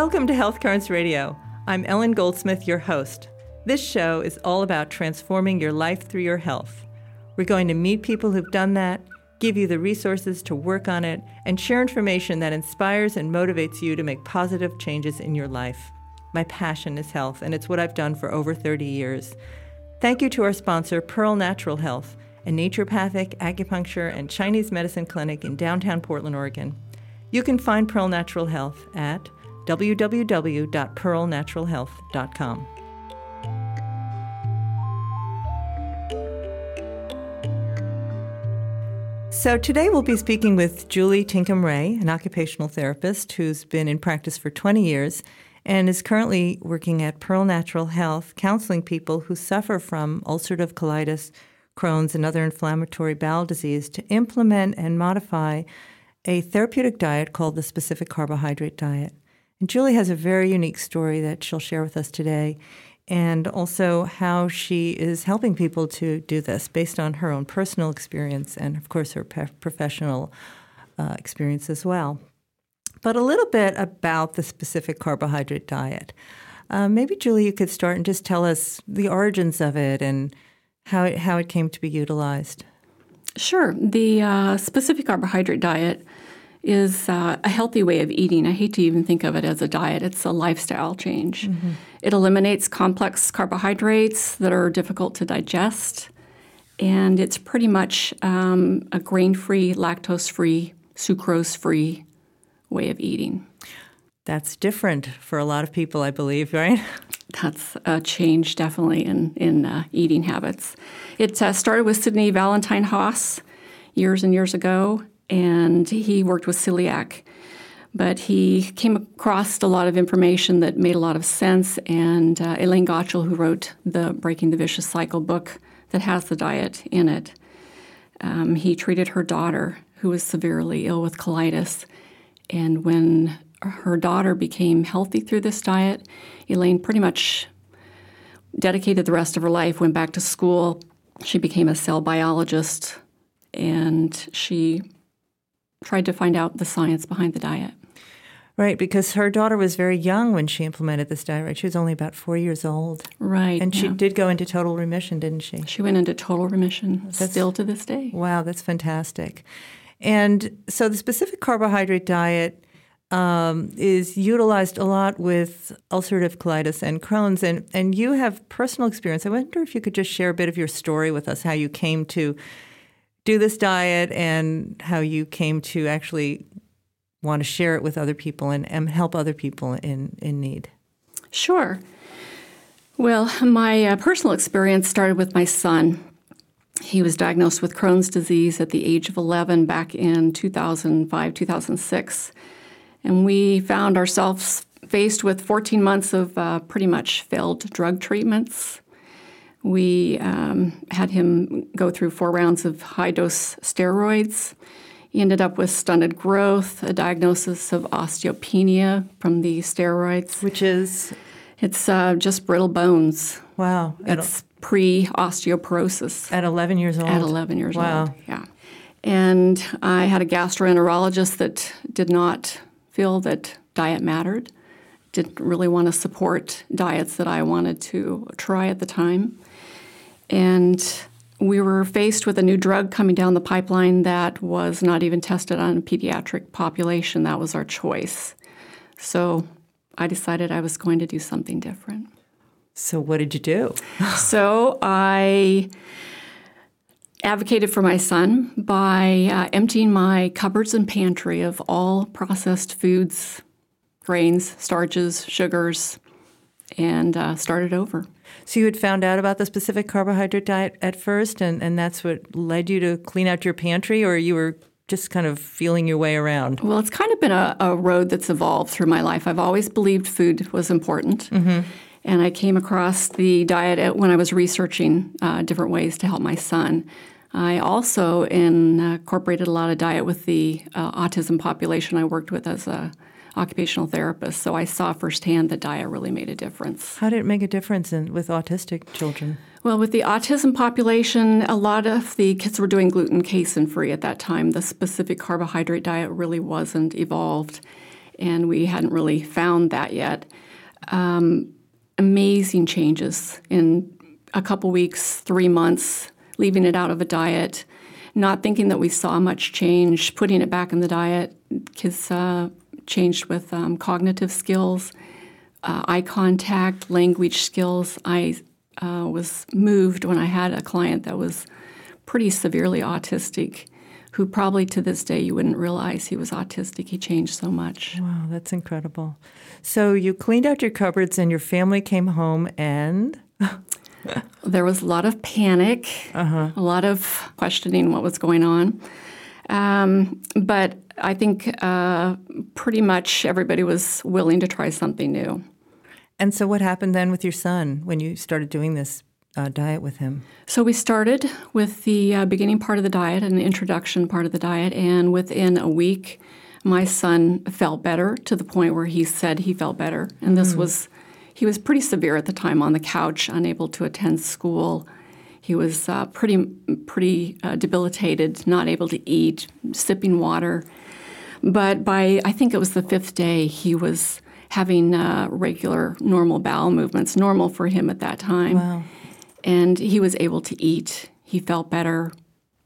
Welcome to Health Currents Radio. I'm Ellen Goldsmith, your host. This show is all about transforming your life through your health. We're going to meet people who've done that, give you the resources to work on it, and share information that inspires and motivates you to make positive changes in your life. My passion is health, and it's what I've done for over 30 years. Thank you to our sponsor, Pearl Natural Health, a naturopathic, acupuncture, and Chinese medicine clinic in downtown Portland, Oregon. You can find Pearl Natural Health at www.pearlnaturalhealth.com. So, today we'll be speaking with Julie Tinkham Ray, an occupational therapist who's been in practice for 20 years and is currently working at Pearl Natural Health, counseling people who suffer from ulcerative colitis, Crohn's, and other inflammatory bowel disease to implement and modify a therapeutic diet called the specific carbohydrate diet. And Julie has a very unique story that she'll share with us today, and also how she is helping people to do this based on her own personal experience and, of course, her professional uh, experience as well. But a little bit about the specific carbohydrate diet. Uh, maybe, Julie, you could start and just tell us the origins of it and how it, how it came to be utilized. Sure. The uh, specific carbohydrate diet is uh, a healthy way of eating. I hate to even think of it as a diet, it's a lifestyle change. Mm-hmm. It eliminates complex carbohydrates that are difficult to digest, and it's pretty much um, a grain free, lactose free, sucrose free way of eating. That's different for a lot of people, I believe, right? That's a change definitely in, in uh, eating habits. It uh, started with Sidney Valentine Haas years and years ago, and he worked with celiac. But he came across a lot of information that made a lot of sense, and uh, Elaine Gottschall, who wrote the Breaking the Vicious Cycle book that has the diet in it, um, he treated her daughter, who was severely ill with colitis. And when her daughter became healthy through this diet, Elaine pretty much dedicated the rest of her life, went back to school. She became a cell biologist, and she tried to find out the science behind the diet. Right, because her daughter was very young when she implemented this diet. Right, she was only about four years old. Right, and yeah. she did go into total remission, didn't she? She went into total remission, that's, still to this day. Wow, that's fantastic. And so the specific carbohydrate diet um, is utilized a lot with ulcerative colitis and Crohn's, and and you have personal experience. I wonder if you could just share a bit of your story with us, how you came to do this diet and how you came to actually want to share it with other people and, and help other people in, in need. Sure. Well, my uh, personal experience started with my son. He was diagnosed with Crohn's disease at the age of 11 back in 2005, 2006. And we found ourselves faced with 14 months of uh, pretty much failed drug treatments, we um, had him go through four rounds of high dose steroids. He ended up with stunted growth, a diagnosis of osteopenia from the steroids. Which is? It's uh, just brittle bones. Wow. It's pre osteoporosis. At 11 years old? At 11 years wow. old. Yeah. And I had a gastroenterologist that did not feel that diet mattered, didn't really want to support diets that I wanted to try at the time. And we were faced with a new drug coming down the pipeline that was not even tested on a pediatric population. That was our choice. So I decided I was going to do something different. So, what did you do? so, I advocated for my son by uh, emptying my cupboards and pantry of all processed foods, grains, starches, sugars, and uh, started over. So you had found out about the specific carbohydrate diet at first, and, and that's what led you to clean out your pantry, or you were just kind of feeling your way around? Well, it's kind of been a, a road that's evolved through my life. I've always believed food was important. Mm-hmm. And I came across the diet when I was researching uh, different ways to help my son. I also incorporated a lot of diet with the uh, autism population I worked with as a occupational therapist, so I saw firsthand that diet really made a difference. How did it make a difference in, with autistic children? Well, with the autism population, a lot of the kids were doing gluten casein free at that time. The specific carbohydrate diet really wasn't evolved. and we hadn't really found that yet. Um, amazing changes in a couple weeks, three months, leaving it out of a diet, not thinking that we saw much change, putting it back in the diet. Kids uh, changed with um, cognitive skills, uh, eye contact, language skills. I uh, was moved when I had a client that was pretty severely autistic who probably to this day you wouldn't realize he was autistic. He changed so much. Wow, that's incredible. So you cleaned out your cupboards and your family came home and. there was a lot of panic, uh-huh. a lot of questioning what was going on. Um, but I think uh, pretty much everybody was willing to try something new. And so, what happened then with your son when you started doing this uh, diet with him? So we started with the uh, beginning part of the diet and the introduction part of the diet, and within a week, my son felt better to the point where he said he felt better. And this mm. was, he was pretty severe at the time on the couch, unable to attend school. He was uh, pretty, pretty uh, debilitated, not able to eat, sipping water. But by, I think it was the fifth day, he was having uh, regular, normal bowel movements, normal for him at that time. Wow. And he was able to eat. He felt better.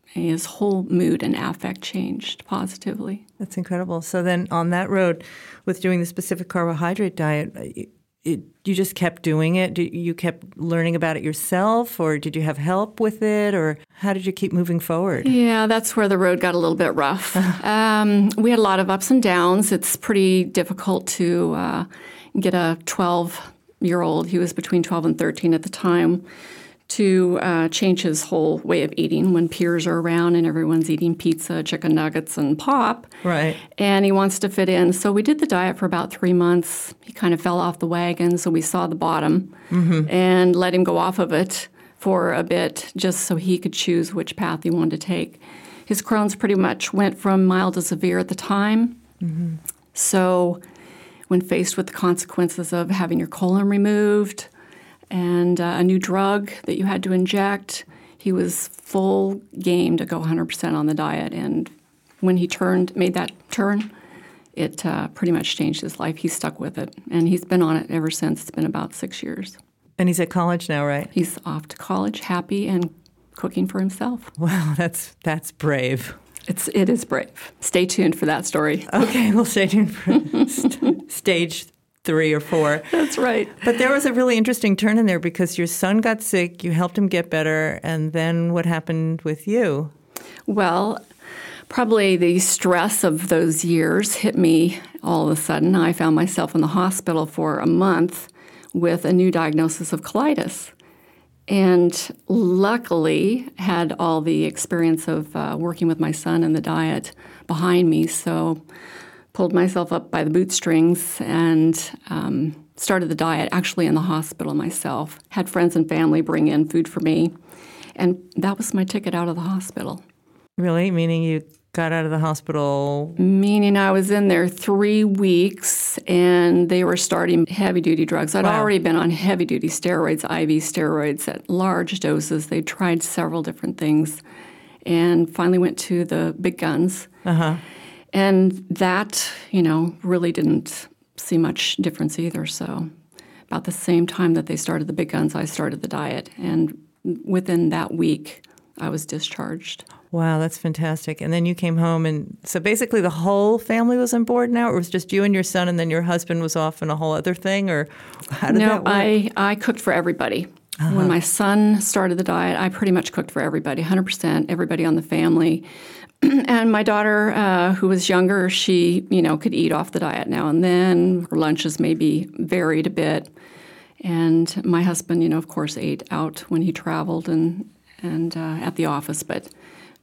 His whole mood and affect changed positively. That's incredible. So then, on that road, with doing the specific carbohydrate diet, it, you just kept doing it. You kept learning about it yourself, or did you have help with it, or how did you keep moving forward? Yeah, that's where the road got a little bit rough. um, we had a lot of ups and downs. It's pretty difficult to uh, get a 12 year old. He was between 12 and 13 at the time to uh, change his whole way of eating when peers are around and everyone's eating pizza, chicken nuggets, and pop. Right. And he wants to fit in. So we did the diet for about three months. He kind of fell off the wagon, so we saw the bottom mm-hmm. and let him go off of it for a bit just so he could choose which path he wanted to take. His Crohn's pretty much went from mild to severe at the time. Mm-hmm. So when faced with the consequences of having your colon removed, and uh, a new drug that you had to inject. He was full game to go 100% on the diet. And when he turned, made that turn, it uh, pretty much changed his life. He stuck with it, and he's been on it ever since. It's been about six years. And he's at college now, right? He's off to college, happy and cooking for himself. Wow, that's that's brave. It's it is brave. Stay tuned for that story. Okay, we'll stay tuned for st- stage three or four. That's right. But there was a really interesting turn in there because your son got sick, you helped him get better, and then what happened with you? Well, probably the stress of those years hit me all of a sudden. I found myself in the hospital for a month with a new diagnosis of colitis. And luckily, had all the experience of uh, working with my son and the diet behind me. So pulled myself up by the bootstrings and um, started the diet actually in the hospital myself. Had friends and family bring in food for me, and that was my ticket out of the hospital. Really? Meaning you got out of the hospital? Meaning I was in there three weeks and they were starting heavy duty drugs. I'd wow. already been on heavy duty steroids, IV steroids at large doses. They tried several different things and finally went to the big guns. Uh-huh. And that, you know, really didn't see much difference either. So, about the same time that they started the big guns, I started the diet. And within that week, I was discharged. Wow, that's fantastic. And then you came home, and so basically the whole family was on board now, or it was just you and your son, and then your husband was off in a whole other thing, or how did no, that work? I, I cooked for everybody. Uh-huh. When my son started the diet, I pretty much cooked for everybody, 100%, everybody on the family. and my daughter, uh, who was younger, she you know could eat off the diet now and then. Her lunches maybe varied a bit, and my husband, you know, of course, ate out when he traveled and and uh, at the office. But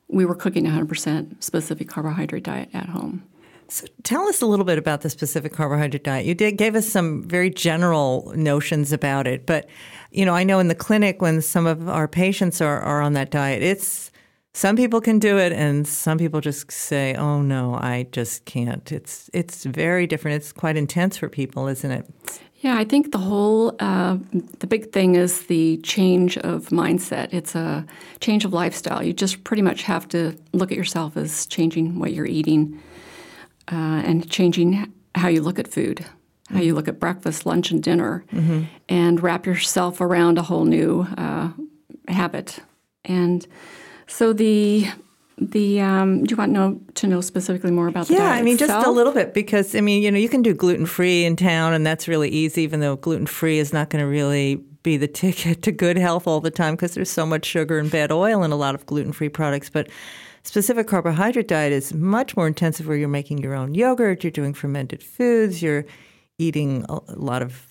we were cooking 100% specific carbohydrate diet at home. So tell us a little bit about the specific carbohydrate diet. You did gave us some very general notions about it, but you know, I know in the clinic when some of our patients are, are on that diet, it's some people can do it and some people just say oh no i just can't. It's it's very different. It's quite intense for people isn't it? Yeah i think the whole uh, the big thing is the change of mindset. It's a change of lifestyle. You just pretty much have to look at yourself as changing what you're eating uh, and changing how you look at food, how you look at breakfast, lunch, and dinner, and wrap yourself around a whole new uh, habit. And so the the um, do you want know, to know specifically more about the Yeah, I mean, just a little bit because I mean, you know, you can do gluten free in town, and that's really easy. Even though gluten free is not going to really be the ticket to good health all the time because there's so much sugar and bad oil in a lot of gluten free products, but. Specific carbohydrate diet is much more intensive where you're making your own yogurt, you're doing fermented foods, you're eating a lot of,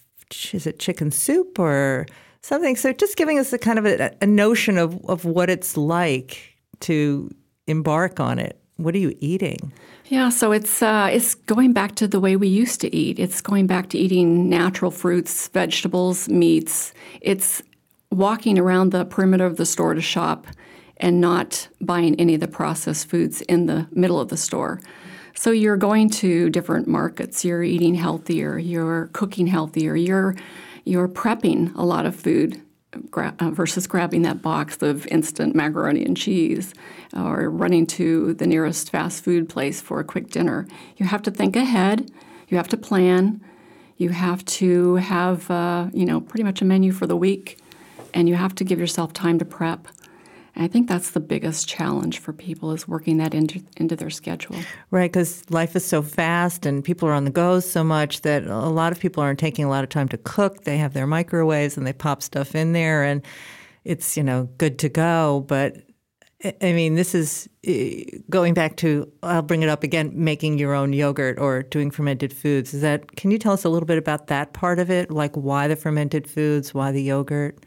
is it chicken soup or something? So just giving us a kind of a, a notion of, of what it's like to embark on it. What are you eating? Yeah, so it's uh, it's going back to the way we used to eat. It's going back to eating natural fruits, vegetables, meats. It's walking around the perimeter of the store to shop and not buying any of the processed foods in the middle of the store. So you're going to different markets. You're eating healthier. You're cooking healthier. You're you're prepping a lot of food gra- uh, versus grabbing that box of instant macaroni and cheese or running to the nearest fast food place for a quick dinner. You have to think ahead. You have to plan. You have to have uh, you know pretty much a menu for the week, and you have to give yourself time to prep. And I think that's the biggest challenge for people is working that into into their schedule. Right, because life is so fast and people are on the go so much that a lot of people aren't taking a lot of time to cook. They have their microwaves and they pop stuff in there and it's, you know, good to go. But I- mean, this is eh, going back to, I'll bring it up again, making your own yogurt or doing fermented foods. Is that, can you tell us a little bit about that part of it? Like why the fermented foods, why the yogurt?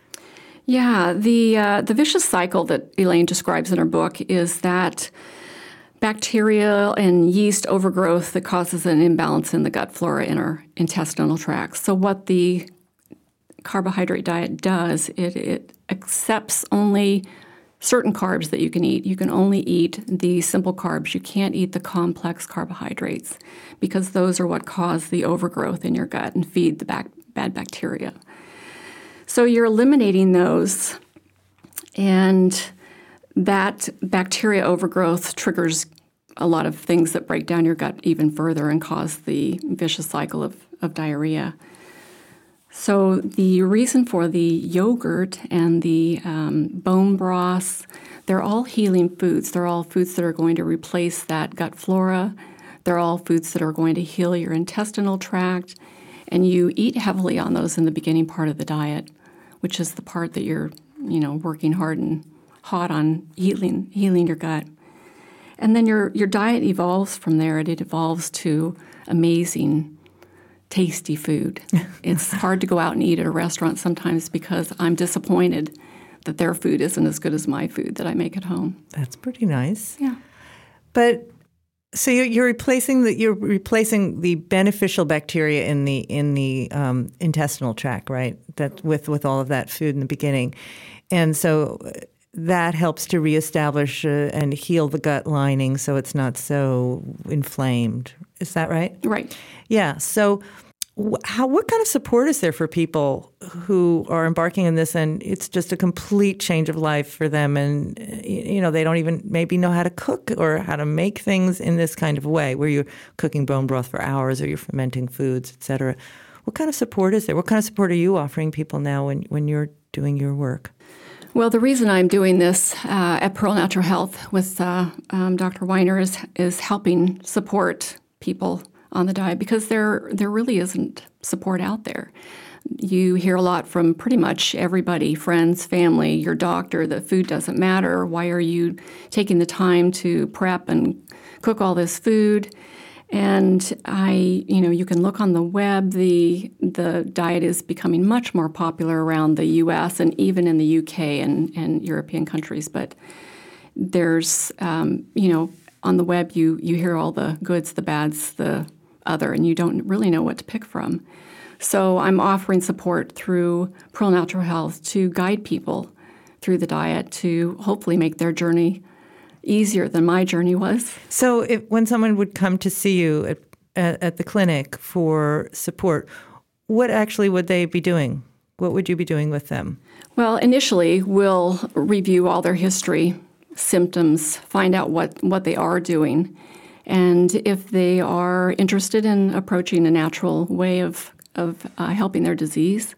Yeah, the uh, the vicious cycle that Elaine describes in her book is that bacteria and yeast overgrowth that causes an imbalance in the gut flora in our intestinal tract. So what the carbohydrate diet does, it, it accepts only certain carbs that you can eat. You can only eat the simple carbs. You can't eat the complex carbohydrates because those are what cause the overgrowth in your gut and feed the bac- bad bacteria. So you're eliminating those, and that bacteria overgrowth triggers a lot of things that break down your gut even further and cause the vicious cycle of, of diarrhea. So, the reason for the yogurt and the um, bone broths, they're all healing foods. They're all foods that are going to replace that gut flora. They're all foods that are going to heal your intestinal tract. And you eat heavily on those in the beginning part of the diet, which is the part that you're, you know, working hard and hot on healing, healing your gut. And then your, your diet evolves from there. and It evolves to amazing tasty food. it's hard to go out and eat at a restaurant sometimes because I'm disappointed that their food isn't as good as my food that I make at home. That's pretty nice. Yeah. But so you're, replacing the you're replacing the beneficial bacteria in the in the um, intestinal tract, right? That with with all of that food in the beginning, and so uh, that helps to reestablish uh, and heal the gut lining, so it's not so inflamed. Is that right? Right. Yeah. So, how what kind of support is there for people who are embarking on this, and it's just a complete change of life for them, and you know they don't even maybe know how to cook or how to make things in this kind of way, where you're cooking bone broth for hours or you're fermenting foods, etc. What kind of support is there? What kind of support are you offering people now when when you're doing your work? Well, the reason I'm doing this uh, at Pearl Natural Health with uh, um, Dr. Weiner is is helping support people on the diet because there there really isn't support out there. You hear a lot from pretty much everybody, friends, family, your doctor, that food doesn't matter. Why are you taking the time to prep and cook all this food? And I, you know, you can look on the web. The the diet is becoming much more popular around the U.S. and even in the UK and, and European countries. But there's, um, you know, on the web you you hear all the goods, the bads, the other, and you don't really know what to pick from. So I'm offering support through Pearl Natural Health to guide people through the diet to hopefully make their journey easier than my journey was. So, if, when someone would come to see you at, at, at the clinic for support, what actually would they be doing? What would you be doing with them? Well, initially, we'll review all their history, symptoms, find out what, what they are doing, And if they are interested in approaching a natural way of, of uh, helping their disease,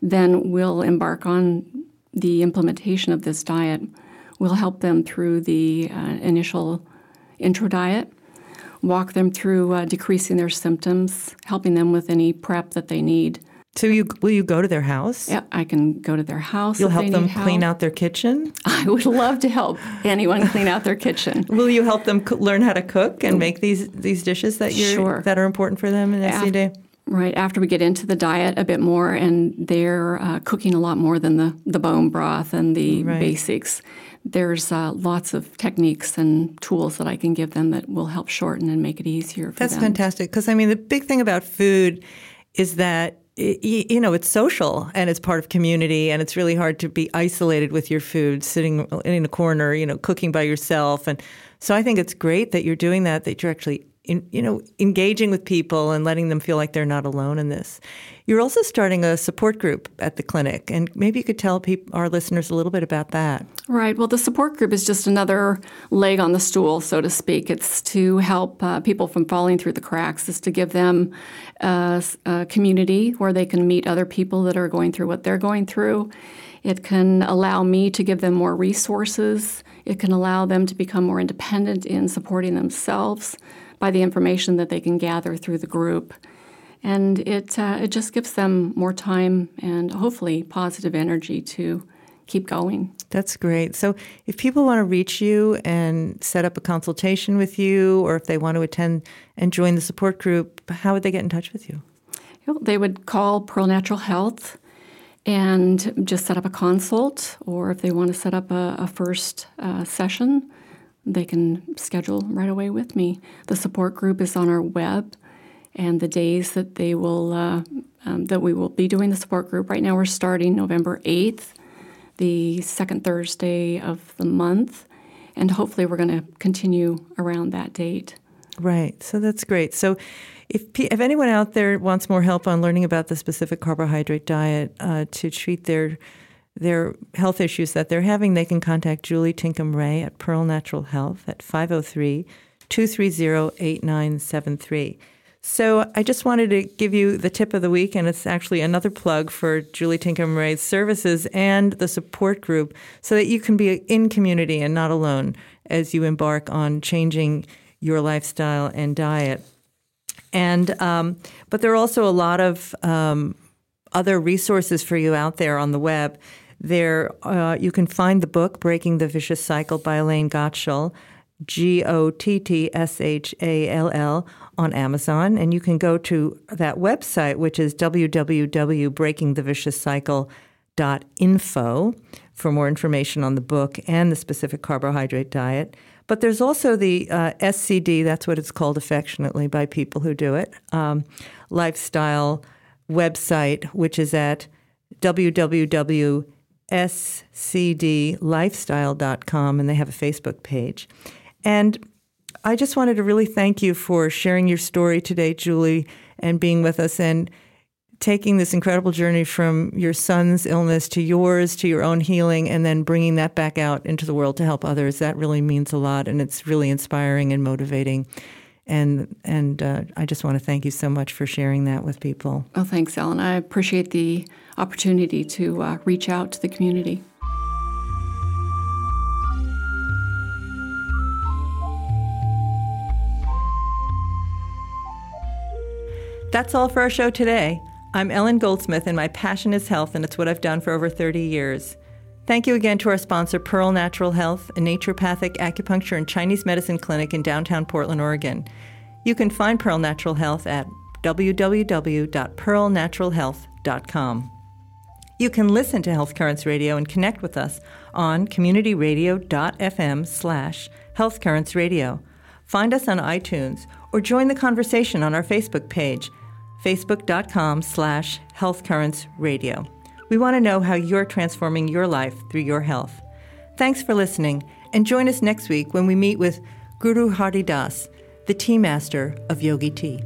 then we'll embark on the implementation of this diet. We'll help them through the uh, initial intro diet, walk them through uh, decreasing their symptoms, helping them with any prep that they need. So you will you go to their house? Yeah, I can go to their house. You'll help them clean help. out their kitchen. I would love to help anyone clean out their kitchen. Will you help them co- learn how to cook and make these these dishes that you Sure. that are important for them in day? Right after we get into the diet a bit more, and they're uh, cooking a lot more than the, the bone broth and the Right. basics. There's uh, lots of techniques and tools that I can give them that will help shorten and make it easier for That's them. That's fantastic because I mean the big thing about food is that you know it's social and it's part of community and it's really hard to be isolated with your food sitting in a corner you know cooking by yourself. And so I think it's great that you're doing that that you're actually in, you know engaging with people and letting them feel like they're not alone in this. You're also starting a support group at the clinic and maybe you could tell our listeners a little bit about that. Right. Well, the support group is just another leg on the stool, so to speak. It's to help uh, people from falling through the cracks. It's to give them a, a community where they can meet other people that are going through what they're going through. It can allow me to give them more resources. It can allow them to become more independent in supporting themselves by the information that they can gather through the group. And it, uh, it just gives them more time and hopefully positive energy to keep going. That's great. So, if people want to reach you and set up a consultation with you, or if they want to attend and join the support group, how would they get in touch with you? They would call Pearl Natural Health and just set up a consult, or if they want to set up a, a first uh, session, they can schedule right away with me. The support group is on our web, and the days that they will uh, um, that we will be doing the support group. Right now, we're starting November eighth, the second Thursday of the month, and hopefully, we're going to continue around that date. Right. So that's great. So, if if anyone out there wants more help on learning about the specific carbohydrate diet uh, to treat their their health issues that they're having, they can contact Julie Tinkham Ray at Pearl Natural Health at 503 230 8973. So I just wanted to give you the tip of the week, and it's actually another plug for Julie Tinkham Ray's services and the support group so that you can be in community and not alone as you embark on changing your lifestyle and diet. And um, but there are also a lot of um, other resources for you out there on the web. There, uh, you can find the book "Breaking the Vicious Cycle" by Elaine Gottschall, G O T T S H A L L, on Amazon, and you can go to that website, which is www.breakingtheviciouscycle.info for more information on the book and the specific carbohydrate diet. But there's also the uh, SCD, that's what it's called affectionately by people who do it, um, lifestyle website, which is at www.scdlifestyle.com, and they have a Facebook page. And I just wanted to really thank you for sharing your story today, Julie, and being with us and taking this incredible journey from your son's illness to yours to your own healing and then bringing that back out into the world to help others that really means a lot and it's really inspiring and motivating and and uh, I just want to thank you so much for sharing that with people. Oh, thanks, Ellen. I appreciate the opportunity to uh, reach out to the community. That's all for our show today. I'm Ellen Goldsmith, and my passion is health, and it's what I've done for over 30 years. Thank you again to our sponsor, Pearl Natural Health, a naturopathic acupuncture and Chinese medicine clinic in downtown Portland, Oregon. You can find Pearl Natural Health at www.pearlnaturalhealth.com. You can listen to Health Currents Radio and connect with us on communityradio.fm slash Health Radio. Find us on iTunes or join the conversation on our Facebook page, facebook.com slash Health Radio. We want to know how you're transforming your life through your health. Thanks for listening, and join us next week when we meet with Guru Hardy Das, the tea master of Yogi Tea.